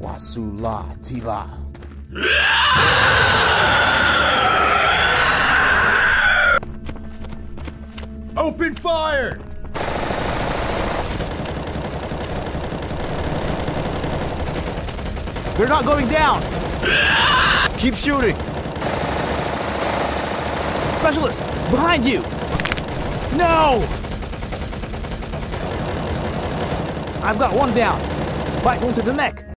Wasula Tila. Open fire! They're not going down! Keep shooting! Specialist, behind you! No! I've got one down. Bite one to the neck.